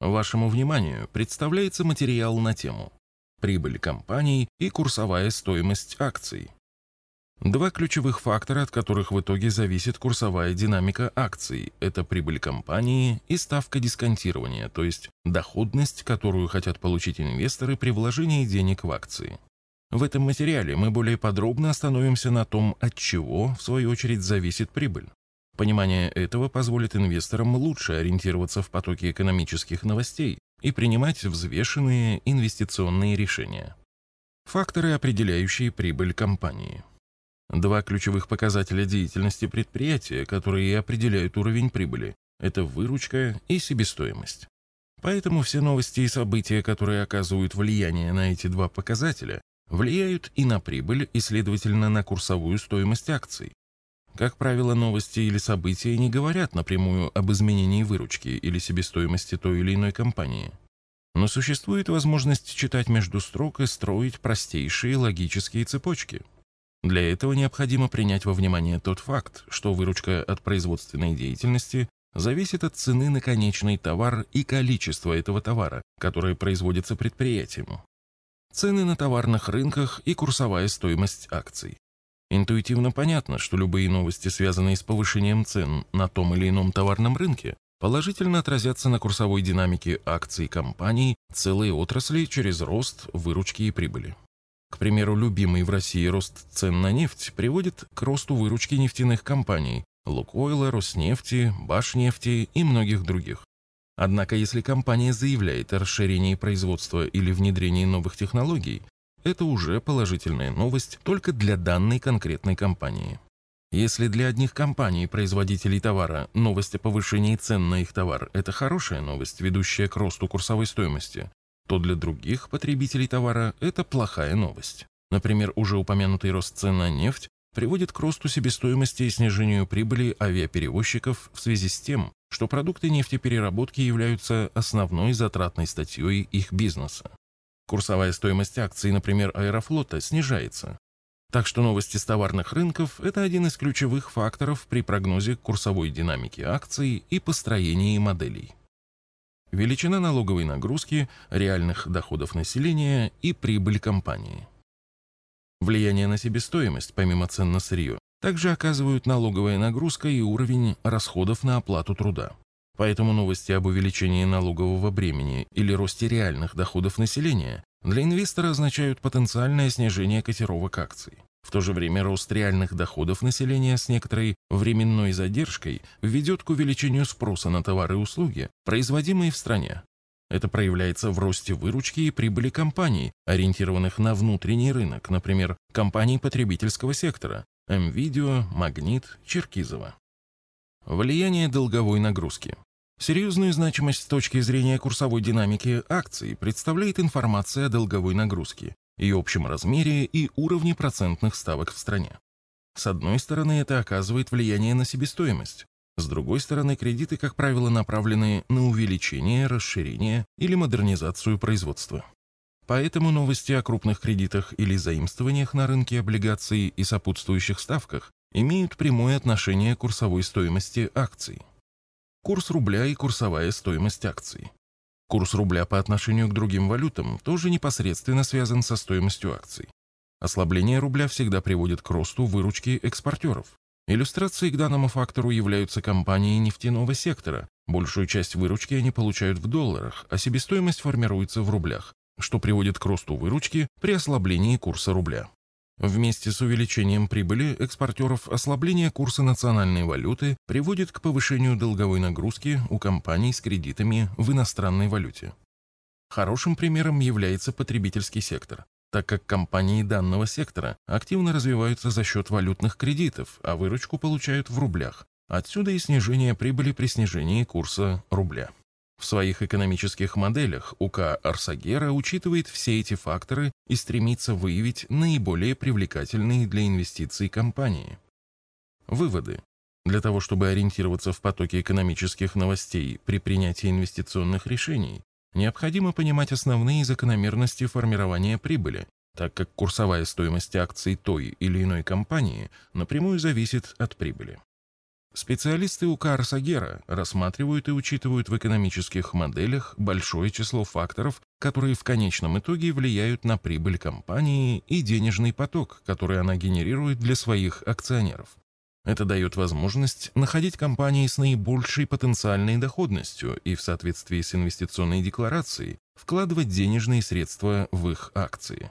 Вашему вниманию представляется материал на тему «Прибыль компаний и курсовая стоимость акций». Два ключевых фактора, от которых в итоге зависит курсовая динамика акций – это прибыль компании и ставка дисконтирования, то есть доходность, которую хотят получить инвесторы при вложении денег в акции. В этом материале мы более подробно остановимся на том, от чего, в свою очередь, зависит прибыль. Понимание этого позволит инвесторам лучше ориентироваться в потоке экономических новостей и принимать взвешенные инвестиционные решения. Факторы, определяющие прибыль компании. Два ключевых показателя деятельности предприятия, которые определяют уровень прибыли – это выручка и себестоимость. Поэтому все новости и события, которые оказывают влияние на эти два показателя, влияют и на прибыль, и, следовательно, на курсовую стоимость акций. Как правило, новости или события не говорят напрямую об изменении выручки или себестоимости той или иной компании. Но существует возможность читать между строк и строить простейшие логические цепочки. Для этого необходимо принять во внимание тот факт, что выручка от производственной деятельности зависит от цены на конечный товар и количества этого товара, которое производится предприятием. Цены на товарных рынках и курсовая стоимость акций. Интуитивно понятно, что любые новости, связанные с повышением цен на том или ином товарном рынке, положительно отразятся на курсовой динамике акций компаний целой отрасли через рост выручки и прибыли. К примеру, любимый в России рост цен на нефть приводит к росту выручки нефтяных компаний Лукойла, Роснефти, Башнефти и многих других. Однако, если компания заявляет о расширении производства или внедрении новых технологий, это уже положительная новость только для данной конкретной компании. Если для одних компаний, производителей товара, новость о повышении цен на их товар – это хорошая новость, ведущая к росту курсовой стоимости, то для других потребителей товара это плохая новость. Например, уже упомянутый рост цен на нефть приводит к росту себестоимости и снижению прибыли авиаперевозчиков в связи с тем, что продукты нефтепереработки являются основной затратной статьей их бизнеса. Курсовая стоимость акций, например, Аэрофлота, снижается. Так что новости с товарных рынков – это один из ключевых факторов при прогнозе курсовой динамики акций и построении моделей. Величина налоговой нагрузки, реальных доходов населения и прибыль компании. Влияние на себестоимость, помимо цен на сырье, также оказывают налоговая нагрузка и уровень расходов на оплату труда. Поэтому новости об увеличении налогового бремени или росте реальных доходов населения для инвестора означают потенциальное снижение котировок акций. В то же время рост реальных доходов населения с некоторой временной задержкой ведет к увеличению спроса на товары и услуги, производимые в стране. Это проявляется в росте выручки и прибыли компаний, ориентированных на внутренний рынок, например, компаний потребительского сектора – МВидео, Магнит, Черкизово. Влияние долговой нагрузки. Серьезную значимость с точки зрения курсовой динамики акций представляет информация о долговой нагрузке, ее общем размере и уровне процентных ставок в стране. С одной стороны, это оказывает влияние на себестоимость. С другой стороны, кредиты, как правило, направлены на увеличение, расширение или модернизацию производства. Поэтому новости о крупных кредитах или заимствованиях на рынке облигаций и сопутствующих ставках имеют прямое отношение к курсовой стоимости акций курс рубля и курсовая стоимость акций. Курс рубля по отношению к другим валютам тоже непосредственно связан со стоимостью акций. Ослабление рубля всегда приводит к росту выручки экспортеров. Иллюстрацией к данному фактору являются компании нефтяного сектора. Большую часть выручки они получают в долларах, а себестоимость формируется в рублях, что приводит к росту выручки при ослаблении курса рубля. Вместе с увеличением прибыли экспортеров ослабление курса национальной валюты приводит к повышению долговой нагрузки у компаний с кредитами в иностранной валюте. Хорошим примером является потребительский сектор, так как компании данного сектора активно развиваются за счет валютных кредитов, а выручку получают в рублях. Отсюда и снижение прибыли при снижении курса рубля. В своих экономических моделях УК Арсагера учитывает все эти факторы и стремится выявить наиболее привлекательные для инвестиций компании. Выводы. Для того, чтобы ориентироваться в потоке экономических новостей при принятии инвестиционных решений, необходимо понимать основные закономерности формирования прибыли, так как курсовая стоимость акций той или иной компании напрямую зависит от прибыли. Специалисты УК Арсагера рассматривают и учитывают в экономических моделях большое число факторов, которые в конечном итоге влияют на прибыль компании и денежный поток, который она генерирует для своих акционеров. Это дает возможность находить компании с наибольшей потенциальной доходностью и в соответствии с инвестиционной декларацией вкладывать денежные средства в их акции.